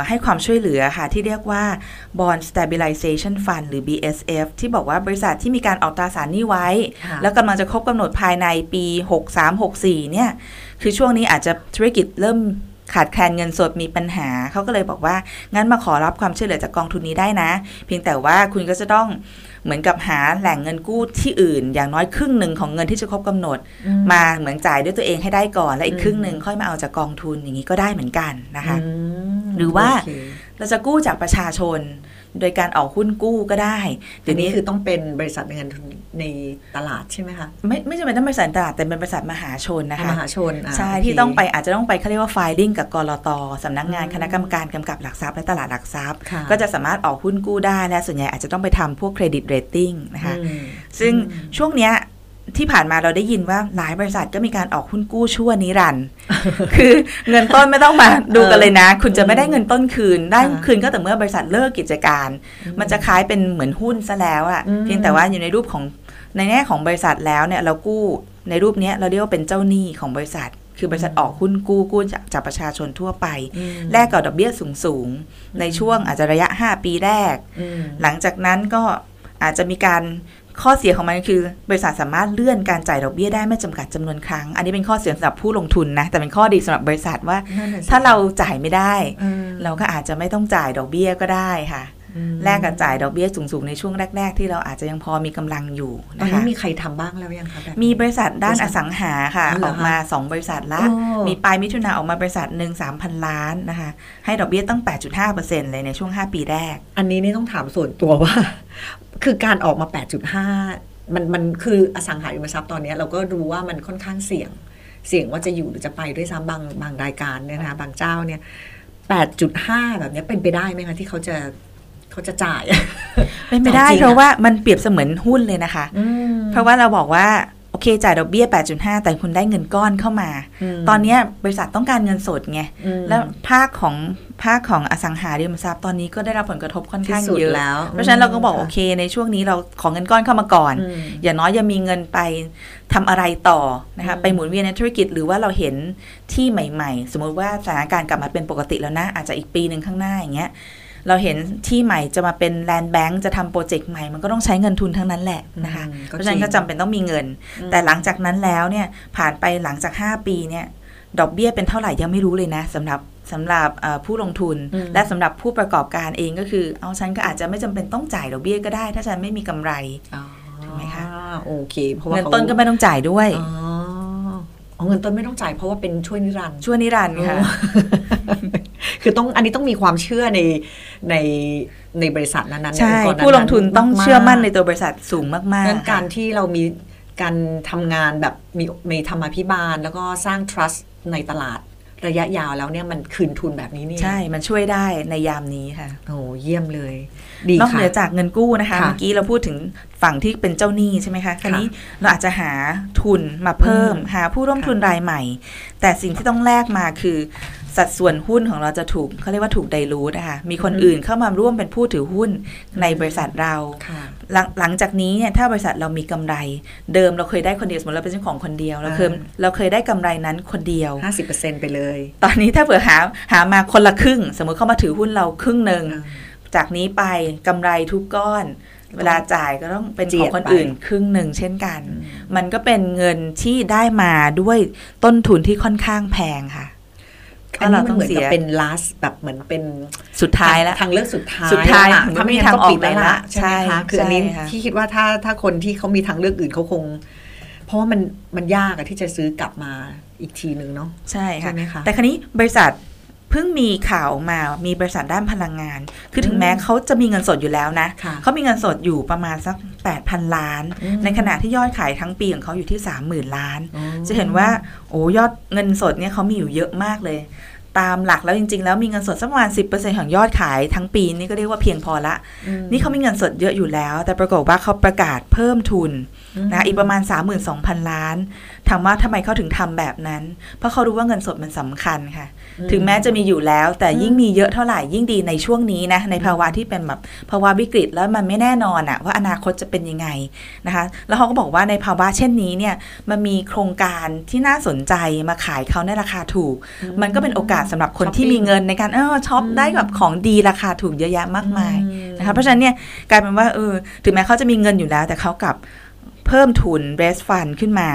ให้ความช่วยเหลือค่ะ ที่เรียกว่า Bond Stabilization Fund หรือ BSF ที่บอกว่าบริษัทที่มีการออกตราสารหนี้ไว้ค่ะแล้วกำลังจะครบกำหนดภายในปี 63-64 เนี่ย คือช่วงนี้อาจจะธุรกิจเริ่มขาดแคลนเงินสดมีปัญหา เขาก็เลยบอกว่า งั้นมาขอรับความช่วยเหลือจากกองทุนนี้ได้นะ เพียงแต่ว่าคุณก็จะต้อง เหมือนกับหาแหล่งเงินกู้ที่อื่น อย่างน้อยครึ่งหนึ่งของเงินที่จะครบกำหนดอืมมาเหมือนจ่ายด้วยตัวเองให้ได้ก่อน และอีกอืมครึ่งหนึ่งค่อยมาเอาจากกองทุนอย่างนี้ก็ได้เหมือนกันนะคะอืมหรือว่าโเคเราจะกู้จากประชาชน โดยการออกหุ้นกู้ก็ได้เดี๋เดี๋ยยววนี้นี้คือต้องเป็นบริษัทในเงินทุนในตลาดใช่ไหมคะ ไม่ไม่จำเป็นต้องบริษัทตลาดแต่เป็นบริษัทมหาชนนะคะมหาชนอ่าใช่โเคที่ต้องไปอาจจะต้องไปเขาเรียกว่า filing กับกรตสำนักงานอืมคณะกรรมการกำกับหลักทรัพย์และตลาดหลักทรัพย์ค่ะก็จะสามารถออกหุ้นกู้ได้และส่วนใหญ่อาจจะต้องไปทำพวก credit rating นะคะอืมซึ่งอืมช่วงเนี้ย ที่ผ่านมาเราได้ยินว่าหลายบริษัทก็มีการออกหุ้นกู้ชั่วนิรันดร์คือเงินต้นไม่ต้องมาดูกันเลยนะ คุณจะไม่ได้เงินต้นคืน ได้ค่ะคืนก็แต่เมื่อบริษัทเลิกกิจการ มันจะคล้ายเป็นเหมือนหุ้นซะแล้วอะอืมเพียงแต่ว่าอยู่ในรูปของในแง่ของบริษัทแล้วเนี่ยเรากู้ในรูปเนี้ยเราเรียกว่าเป็นเจ้าหนี้ของบริษัท คือบริษัทออกหุ้นกู้กู้จากจากประชาชนทั่วไปอืมแลกกับดอกเบี้ยสูงๆในช่วงอาจจะระยะ 5 ปีแรกอืมหลังจากนั้นก็อาจจะมีการ ข้อเสียของมันก็คือ บริษัทสามารถเลื่อนการจ่ายดอกเบี้ยได้ไม่จำกัดจำนวนครั้ง อันนี้เป็นข้อเสียสำหรับผู้ลงทุนนะ แต่เป็นข้อดีสำหรับบริษัทว่านั่นน่ะสิถ้าเราจ่ายไม่ได้อืมเราก็อาจจะไม่ต้องจ่ายดอกเบี้ยก็ได้ค่ะอืม แลกกับจ่ายดอกเบี้ยสูงๆ ในช่วงแรก ๆ ที่เราอาจจะยังพอมีกำลังอยู่ตอนนะนี้คะมีใครทำบ้างแล้วยังคะแบบนี้มีบริษัทด้านบริษัอทสังหาค่ะอ๋อเหรอออกมา 2 บริษัทละโอ้มีปลายมิถุนาออกมาบริษัทหนึ่ง3,000ล้านนะคะ ให้ดอกเบี้ยตั้ง 8.5%เลยในช่วง 5 ปีแรก อันนี้นี่ต้องถามส่วนตัวว่า คือการออกมา 8.5 มันมันคืออสังหาริมทรัพย์ตอนเนี้ยเราก็รู้ว่ามันค่อนข้างเสี่ยง เสี่ยงว่าจะอยู่หรือจะไปด้วยซ้ำบางบางรายการเนี่ยนะคะบางเจ้าเนี่ย8.5 แบบเนี้ยเป็นไปได้ไหมคะที่เขาจะ เขาจะจ่ายเป็นไปได้จริงๆอะเพราะว่ามันเปรียบเสมือนหุ้นเลยนะคะเพราะว่าเราบอกว่าโอเคจ่ายดอกเบี้ย 8.5 แต่คุณได้เงินก้อนเข้ามามตอนเนี้ยบริษัทต้องการเงินสดไงอืมแล้วภาคของภาคของอสังหาริมทรัพย์ตอนนี้ก็ได้รับผลกระทบค่อนข้างที่สุดเยอะแล้ว เพราะฉะนั้นเราก็บอกอืมโอเค ในช่วงนี้เราขอเงินก้อนเข้ามาก่อนอืมอย่างน้อยยังมีเงินไปทำอะไรต่อนะคะอืมไปหมุนเวียนในธุรกิจหรือว่าเราเห็นที่ใหม่ ๆ สมมุติว่าสถานการณ์กลับมาเป็นปกติแล้วนะอาจจะอีกปีหนึ่งข้างหน้าอย่างเงี้ย เราเห็นที่ใหม่จะมาเป็นแลนด์แบงก์จะทำโปรเจกต์ใหม่มันก็ต้องใช้เงินทุนทั้งนั้นแหละนะคะอืมเพราะฉะนั้นก็จำเป็นต้องมีเงินอืมแต่หลังจากนั้นแล้วเนี่ยผ่านไปหลังจาก 5 ปีเนี่ยดอกเบี้ยเป็นเท่าไหร่ยังไม่รู้เลยนะสำหรับสำหรับเอ่อผู้ลงทุนอืมและสำหรับผู้ประกอบการเองก็คือ เอาฉันก็อาจจะไม่จำเป็นต้องจ่ายดอกเบี้ยก็ได้ ถ้าฉันไม่มีกำไรอ๋อถูกไหมคะโอเคเพราะว่าเงินขาต้นก็ไม่ต้องจ่ายด้วย อ๋ออ๋อเงินต้นไม่ต้องจ่ายเพราะว่าเป็นช่วยนิรันดร์ช่วนิรันดร์ค่ะ คือต้องอันนี้ต้องมีความเชื่อในในในบริษัทนั้นๆใช่นองค์กรนั้นๆผู้ลงทุนต้องมากๆเชื่อมั่นในตัวบริษัทสูงมากงั้นๆการค่ะที่เรามีการทำงานแบบมีมีธรรมาภิบาล แล้วก็สร้าง trust ในตลาด ระยะยาวแล้วเนี่ยมันคืนทุนแบบนี้นี่ใช่ มันช่วยได้ในยามนี้ค่ะโอ้เยี่ยมเลย ดีนอกค่ะเหนือจากเงินกู้นะคะค่ะเมื่อกี้เราพูดถึงฝั่งที่เป็นเจ้าหนี้ใช่ไหมคะคราวนี้เราอาจจะหาทุนมาเพิ่มอืมหาผู้ร่วมค่ะทุนรายใหม่ แต่สิ่งที่ต้องแลกมาคือ สัดส่วนหุ้นของเราจะถูกเขาเรียกว่าถูกไดรูทนะคะมีคนอื่นเข้ามาร่วมเป็นผู้ถือหุ้นในบริษัทเราค่ะหลังหลังจากนี้เนี่ยถ้าบริษัทเรามีกำไร เดิมเราเคยได้คนเดียวสมมติเราเป็นเจ้าของคนเดียวเราเคยอ่าเราเคยได้กำไรนั้นคนเดียว 50%ไปเลย ตอนนี้ถ้าเผื่อหาหามาคนละครึ่ง สมมติเข้ามาถือหุ้นเราครึ่งหนึ่งอ่าจากนี้ไปกำไรทุกก้อนเวลาจ่ายก็ต้องเป็นเจีขอยงดคนไปอื่นครึ่งหนึ่งเช่นกัน มันก็เป็นเงินที่ได้มาด้วยต้นทุนที่ค่อนข้างแพงค่ะ อันนี้เรามันต้องเหมือนเสีกับยเป็น last แบบเหมือนเป็นสุดท้ายแล้วทางเลือกสุดท้ายสุดท้ายแล้วล่ะไม่ถ้ามีไม่ทางก็ปิดแล้วล่ะออกไปแล้วใช่ไหมคะใช่คืออันนี้ใช่ค่ะที่คิดว่าถ้าถ้าคนที่เขามีทางเลือกอื่นเขาคง เพราะว่ามันมันยากอะที่จะซื้อกลับมาอีกทีหนึ่งเนาะใช่ค่ะใช่ไหมคะแต่ครั้นี้บริษัท เพิ่งมีข่าวออกมามีบริษัทด้านพลังงาน คือถึงแม้เขาจะมีเงินสดอยู่แล้วนะค่ะเขามีเงินสดอยู่ประมาณสัก 8,000 ล้านอืมในขณะที่ยอดขายทั้งปีของเขาอยู่ที่ 30,000 ล้านอ๋อจะเห็นว่าโอ้ยอดเงินสดเนี่ยเขามีอยู่เยอะมากเลย ตามหลักแล้วจริง ๆ แล้วมีเงินสดสักประมาณ 10%ของยอดขายทั้งปีนี่ก็เรียกว่าเพียงพอละอืมนี่เขามีเงินสดเยอะอยู่แล้ว แต่ปรากฏว่าเขาประกาศเพิ่มทุนนะอีกประมาณ 32,000 ล้าน ถามว่าทำไมเขาถึงทำแบบนั้น เพราะเขารู้ว่าเงินสดมันสำคัญค่ะอืถึงแม้จะมีอยู่แล้ว แต่อืมยิ่งมีเยอะเท่าไหร่ยิ่งดีในช่วงนี้นะ ในภาวะที่เป็นแบบภาวะวิกฤตแล้วมันไม่แน่นอนอะว่าอนาคตจะเป็นยังไงนะคะ แล้วเขาก็บอกว่าในภาวะเช่นนี้เนี่ยมันมีโครงการที่น่าสนใจมาขายเขาในราคาถูก มันก็เป็นโอกาสสำหรับคนที่มีเงินในการเออช็อปได้กับของดีราคาถูกเยอะแยะมากมายอืมนะคะเพราะฉะนั้นเนี่ยกลายเป็นว่าเออถึงแม้เขาจะมีเงินอยู่แล้ว แต่เขากลับ เพิ่มทุน raise fund ขึ้นมา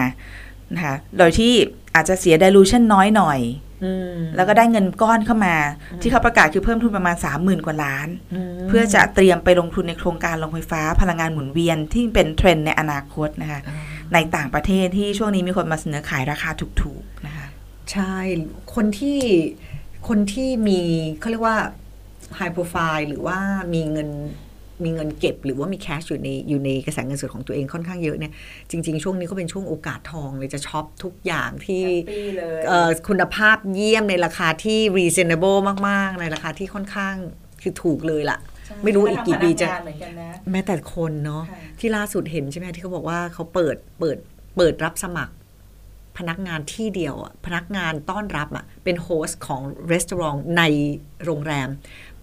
นะคะโดยที่อาจจะเสีย dilution น้อยหน่อยอืมแล้วก็ได้เงินก้อนเข้ามา ที่เขาประกาศคือเพิ่มทุนประมาณ 30,000 กว่าล้านมเพื่อจะเตรียมไปลงทุนในโครงการโรงไฟฟ้าพลังงานหมุนเวียนที่เป็นเทรนด์ในอนาคตนะคะอ่าในต่างประเทศที่ช่วงนี้มีคนมาเสนอขายราคาถูกๆนะคะใช่ คนที่คนที่มีเขาเรียกว่า high profile หรือว่ามีเงิน มีเงินเก็บหรือว่ามีแคชอยู่ในอยู่ในกระแสเงินสดของตัวเองค่อนข้างเยอะเนี่ยจริง ๆ ช่วงนี้ก็เป็นช่วงโอกาสทองเลยจะช็อปทุกอย่างที่เอ่อคุณภาพเยี่ยมในราคาที่ reasonable มากๆ ในราคาที่ค่อนข้างคือถูกเลยล่ะไม่รู้อีกกี่ปีจะแม้แต่คนเนาะค่ะที่ล่าสุดเห็นใช่ไหมที่เขาบอกว่าเขาเปิดเปิดเปิดรับสมัคร พนักงานที่เดียวอะพนักงานต้อนรับอะเป็น host ของรีสอร์ทในโรงแรม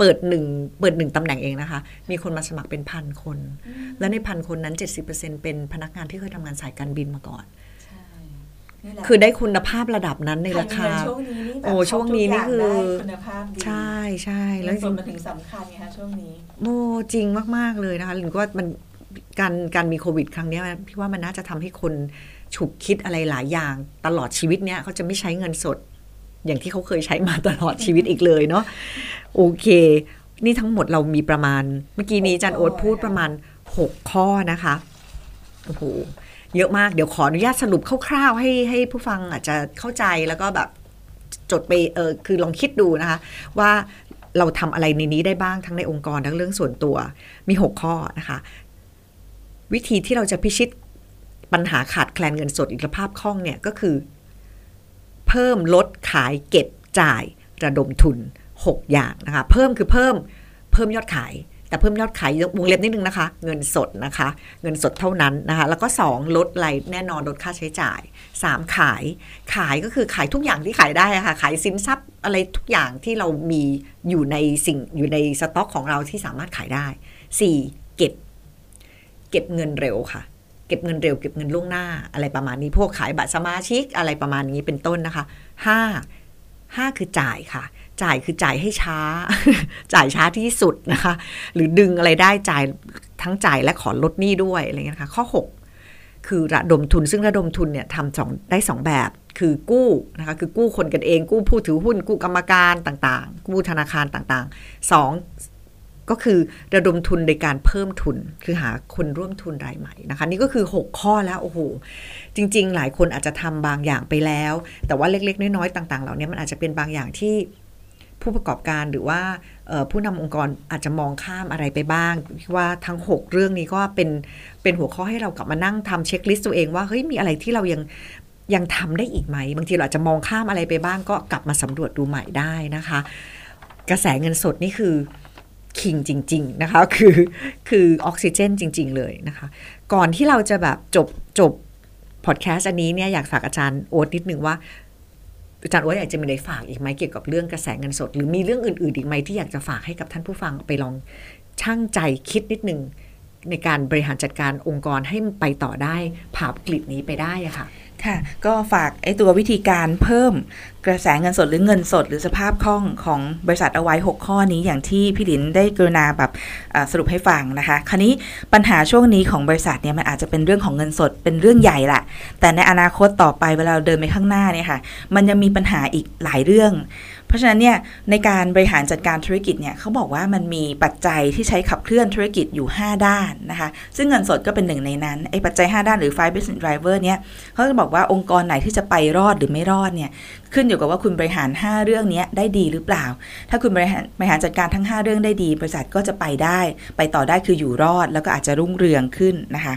เปิดหนึ่งเปิดหนึ่งตำแหน่งเองนะคะ มีคนมาสมัครเป็นพันคน และในพันคนนั้น 70%เป็นพนักงานที่เคยทำงานสายการบินมาก่อนนี่แหละคือได้คุณภาพระดับนั้นในราคาใมีเงินช่วงนี้นี่แบบโอ้ช่วงนี้นี่คือครบทุกย่างได้คุณภาพดีใช่ใช่แล้แล้ววจส่ริวนงมันถึงสำคัญไงคะช่วงนี้โมจริงมาก ๆ เลยนะคะหรือว่ามันการการมีโควิด ครั้งเนี้ยพี่ว่ามันน่าจะทำให้คนฉุกคิดอะไรหลายอย่าง ตลอดชีวิตเนี้ยเขาจะไม่ใช้เงินสด อย่างที่เขาเคยใช้มาตลอดชีวิตอีกเลยเนาะ โอเค นี่ทั้งหมดเรามีประมาณ เมื่อกี้นี้อาจันโอ๊ตพูดประมาณ 6 ข้อนะคะโอ้โหเยอะมากเดี๋ยวขออนุญาตสรุปคร่าวๆ ให้ให้ผู้ฟังอาจจะเข้าใจแล้วก็แบบจดไปเออคือลองคิดดูนะคะ ว่าเราทำอะไรในนี้ได้บ้างทั้งในองค์กรทั้งเรื่องส่วนตัวมี 6 ข้อนะคะ วิธีที่เราจะพิชิตปัญหาขาดแคลนเงินสดอิสรภาพคล่องเนี่ยก็คือ เพิ่มลดขายเก็บจ่ายระดมทุน 6 อย่างนะคะ เพิ่มคือเพิ่มเพิ่มยอดขาย แต่เพิ่มยอดขายวงเล็บนิดนึงนะคะ เงินสดนะคะ เงินสดเท่านั้นนะคะ แล้วก็ 2 ลดรายแน่นอนลดค่าใช้จ่าย 3 ขายขายก็คือขายทุกอย่างที่ขายได้ะค่ะ ขายสินทรัพย์อะไรทุกอย่างที่เรามีอยู่ในสิ่งอยู่ในสต็อกของเราที่สามารถขายได้ 4. เก็บ เก็บเงินเร็วค่ะเก็บเงินเร็วเก็บเงินล่วงหน้าอะไรประมาณนี้พวกขายบัตรสมาชิกอะไรประมาณนี้เป็นต้นนะคะห้าห้าคือจ่ายค่ะ จ่ายคือจ่ายให้ช้า จ่ายช้าที่สุดนะคะ หรือดึงอะไรได้จ่ายทั้งจ่ายและขอลดหนี้ด้วยอะไรเงี้ยนะคะข้อ 6 คือระดมทุนซึ่งระดมทุนเนี่ยทำสองได้สองแบบคือกู้นะคะคือกู้คนกันเอง กู้ผู้ถือหุ้น กู้กรรมการต่างๆ กู้ธนาคารต่างๆสองก็คือระดมทุนในการเพิ่มทุน คือหาคนร่วมทุนรายใหม่นะคะ นี่ก็คือ 6 ข้อแล้วโอ้โหจริง ๆ หลายคนอาจจะทำบางอย่างไปแล้ว แต่ว่าเล็กๆ น้อยๆต่าง ๆ เหล่านี้มันอาจจะเป็นบางอย่างที่ ผู้ประกอบการหรือว่าผู้นำองค์กรอาจจะมองข้ามอะไรไปบ้างว่าทั้ง 6 เรื่องนี้ก็เป็นเป็นหัวข้อให้เรากลับมานั่งทำเช็คลิสต์ตัวเองว่าเฮ้ยมีอะไรที่เรายังยังทำได้อีกไหม บางทีเราอาจจะมองข้ามอะไรไปบ้าง ก็กลับมาสำรวจดูใหม่ได้นะคะ กระแสเงินสดนี่คือคิงจริง ๆ นะคะ คือคือออกซิเจนจริง ๆ เลยนะคะ ก่อนที่เราจะแบบจบจบพอดแคสต์อันนี้เนี่ยอยากฝากอาจารย์โอ๊ตนิดนึงว่า อาจารย์โอ๊ตอยากจะมีอะไรฝากอีกไหมเกี่ยวกับเรื่องกระแสเงินสด หรือมีเรื่องอื่นๆอีกไหมที่อยากจะฝากให้กับท่านผู้ฟังไปลองช่างใจคิดนิดนึง ในการบริหารจัดการองค์กรให้มันไปต่อได้ผ่าวิกฤตนี้ไปได้อะค่ะค่ะ ก็ฝากไอ้ตัววิธีการเพิ่มกระแสเงินสดหรือเงินสด หรือสภาพคล่องของบริษัทเอาไว้ 6 ข้อนี้อย่างที่พี่หลินได้กรุณาแบบสรุปให้ฟังนะคะ คราวนี้ปัญหาช่วงนี้ของบริษัทเนี่ยมันอาจจะเป็นเรื่องของเงินสดเป็นเรื่องใหญ่แหละแต่ในอนาคตต่อไปเวลาเราเดินไปข้างหน้าเนี่ยค่ะ มันยังมีปัญหาอีกหลายเรื่อง เพราะฉะนั้นเนี่ยในการบริหารจัดการธุรกิจเนี่ยเขาบอกว่ามันมีปัจจัยที่ใช้ขับเคลื่อนธุรกิจอยู่ 5 ด้านนะคะ ซึ่งเงินสดก็เป็นหนึ่งในนั้นไอ้ปัจจัย 5 ด้านหรือ five business driver เนี่ยเขาจะบอกว่าองค์กรไหนที่จะไปรอดหรือไม่รอดเนี่ยขึ้นอยู่กับว่าคุณบริหาร 5 เรื่องนี้ได้ดีหรือเปล่า ถ้าคุณบริหารบริหารจัดการทั้ง 5 เรื่องได้ดี บริษัทก็จะไปได้ ไปต่อได้คืออยู่รอดแล้วก็อาจจะรุ่งเรืองขึ้นนะคะ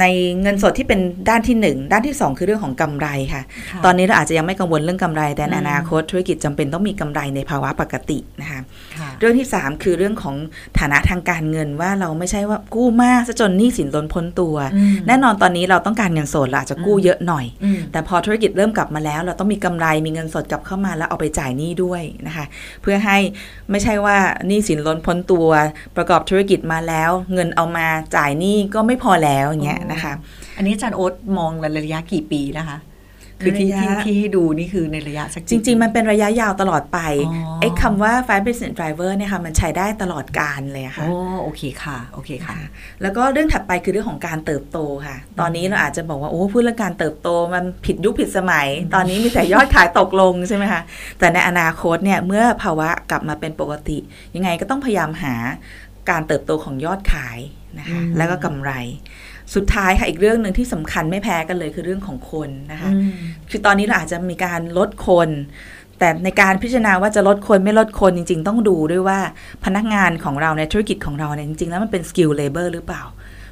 ในเงินสดที่เป็นด้านที่ 1 ด้านที่ 2 คือเรื่องของกำไรค่ะค่ะ ตอนนี้เราอาจจะยังไม่กังวลเรื่องกำไร แต่ในอืมอนาคตธุรกิจจำเป็นต้องมีกำไรในภาวะปกตินะคะค่ะเรื่องที่ 3 คือเรื่องของฐานะทางการเงินว่าเราไม่ใช่ว่ากู้มากซะจนหนี้สินล้นพ้นตัวอืมแน่นอนตอนนี้เราต้องการเงินสดเราอาจจะกู้อืมเยอะหน่อยอืมแต่พอธุรกิจเริ่มกลับมาแล้ว เราต้องมีกำไรมีเงินสดกลับเข้ามาแล้วเอาไปจ่ายหนี้ด้วยนะคะ เพื่อให้ไม่ใช่ว่าหนี้สินล้นพ้นตัว ประกอบธุรกิจมาแล้ว เงินเอามาจ่ายหนี้ก็ไม่พอแล้วอย่างเงี้ยนะคะ อันนี้อาจารย์โอ๊ตมองในระยะกี่ปีนะคะคือที่ระยะที่ที่ให้ดูนี่คือในระยะสักจกี่ริงๆปีมันเป็นระยะยาวตลอดไปอ๋อไอ้คำว่า five business driver เนี่ยค่ะมันใช้ได้ตลอดการเลยอะค่ะ โอ้โอเคค่ะโอเคค่ะค่ะ แล้วก็เรื่องถัดไปคือเรื่องของการเติบโตค่ะ ตอนนี้เราอาจจะบอกว่า โอ้พูดเรื่องการเติบโตมันผิดยุคผิดสมัย ตอนนี้มีแต่ยอดขายตกลงใช่ไหมคะ แต่ในอนาคตเนี่ยเมื่อภาวะกลับมาเป็นปกติ ยังไงก็ต้องพยายามหาการเติบโตของยอดขายนะคะอืมแล้วก็กำไร สุดท้ายค่ะอีกเรื่องหนึ่งที่สำคัญไม่แพ้กันเลยคือเรื่องของคนนะคะอืมคือตอนนี้เราอาจจะมีการลดคน แต่ในการพิจารณาว่าจะลดคนไม่ลดคนจริง ๆ ต้องดูด้วยว่าพนักงานของเราในธุรกิจของเราเนี่ยจริงๆแล้วมันเป็น skilled labor หรือเปล่า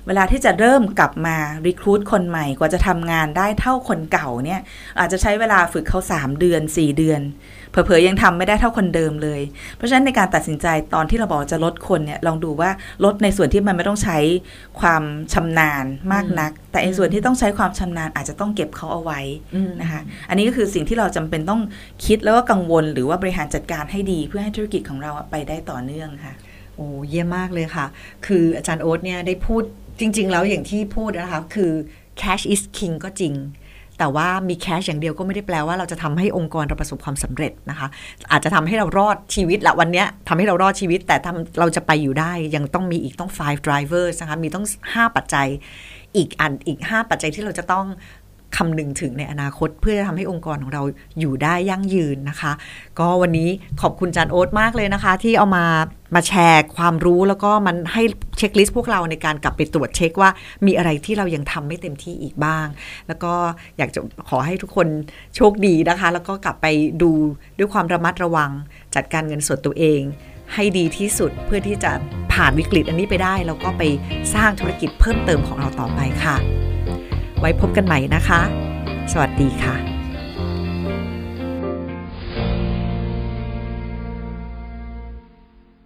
เวลาที่จะเริ่มกลับมารีคูดคนใหม่กว่าจะทำงานได้เท่าคนเก่าเนี่ยอาจจะใช้เวลาฝึกเขา 3 เดือน 4 เดือน เผลอๆยังทำไม่ได้เท่าคนเดิมเลย เพราะฉะนั้นในการตัดสินใจตอนที่เราบอกจะลดคนเนี่ยลองดูว่าลดในส่วนที่มันไม่ต้องใช้ความชำนาญมากนัก แต่ในส่วนที่ต้องใช้ความชำนาญอาจจะต้องเก็บเขาเอาไว้อืมนะคะอันนี้ก็คือสิ่งที่เราจำเป็นต้องคิดแล้วก็กังวล หรือว่าบริหารจัดการให้ดีเพื่อให้ธุรกิจของเราอะไปได้ต่อเนื่องค่ะโอ้เยี่ยมมากเลยค่ะ คืออาจารย์โอ๊ตเนี่ยได้พูดจริง ๆ แล้วอย่างที่พูดนะคะคือ cash is king ก็จริง แต่ว่ามีแคชอย่างเดียวก็ไม่ได้แปลว่าเราจะทำให้องค์กรเราประสบความสำเร็จนะคะ อาจจะทำให้เรารอดชีวิตละวันนี้ยทำให้เรารอดชีวิต แต่ทำเราจะไปอยู่ได้ยังต้องมีอีกต้อง five drivers นะคะมีต้อง 5 ปัจจัยอีกอันอีก 5 ปัจจัยที่เราจะต้อง คำนึงถึงในอนาคต เพื่อจะทำให้องค์กรของเราอยู่ได้ยั่งยืนนะคะ ก็วันนี้ขอบคุณจานโอ๊ตมากเลยนะคะ ที่เอามามาแชร์ความรู้แล้วก็มันให้เช็คลิสต์พวกเราในการกลับไปตรวจเช็คว่ามีอะไรที่เรายังทำไม่เต็มที่อีกบ้าง แล้วก็อยากจะขอให้ทุกคนโชคดีนะคะ แล้วก็กลับไปดูด้วยความระมัดระวัง จัดการเงินส่วนตัวเอง ให้ดีที่สุดเพื่อที่จะผ่านวิกฤตอันนี้ไปได้ แล้วก็ไปสร้างธุรกิจเพิ่มเติมของเราต่อไปค่ะ ไว้พบกันใหม่นะคะ สวัสดีค่ะ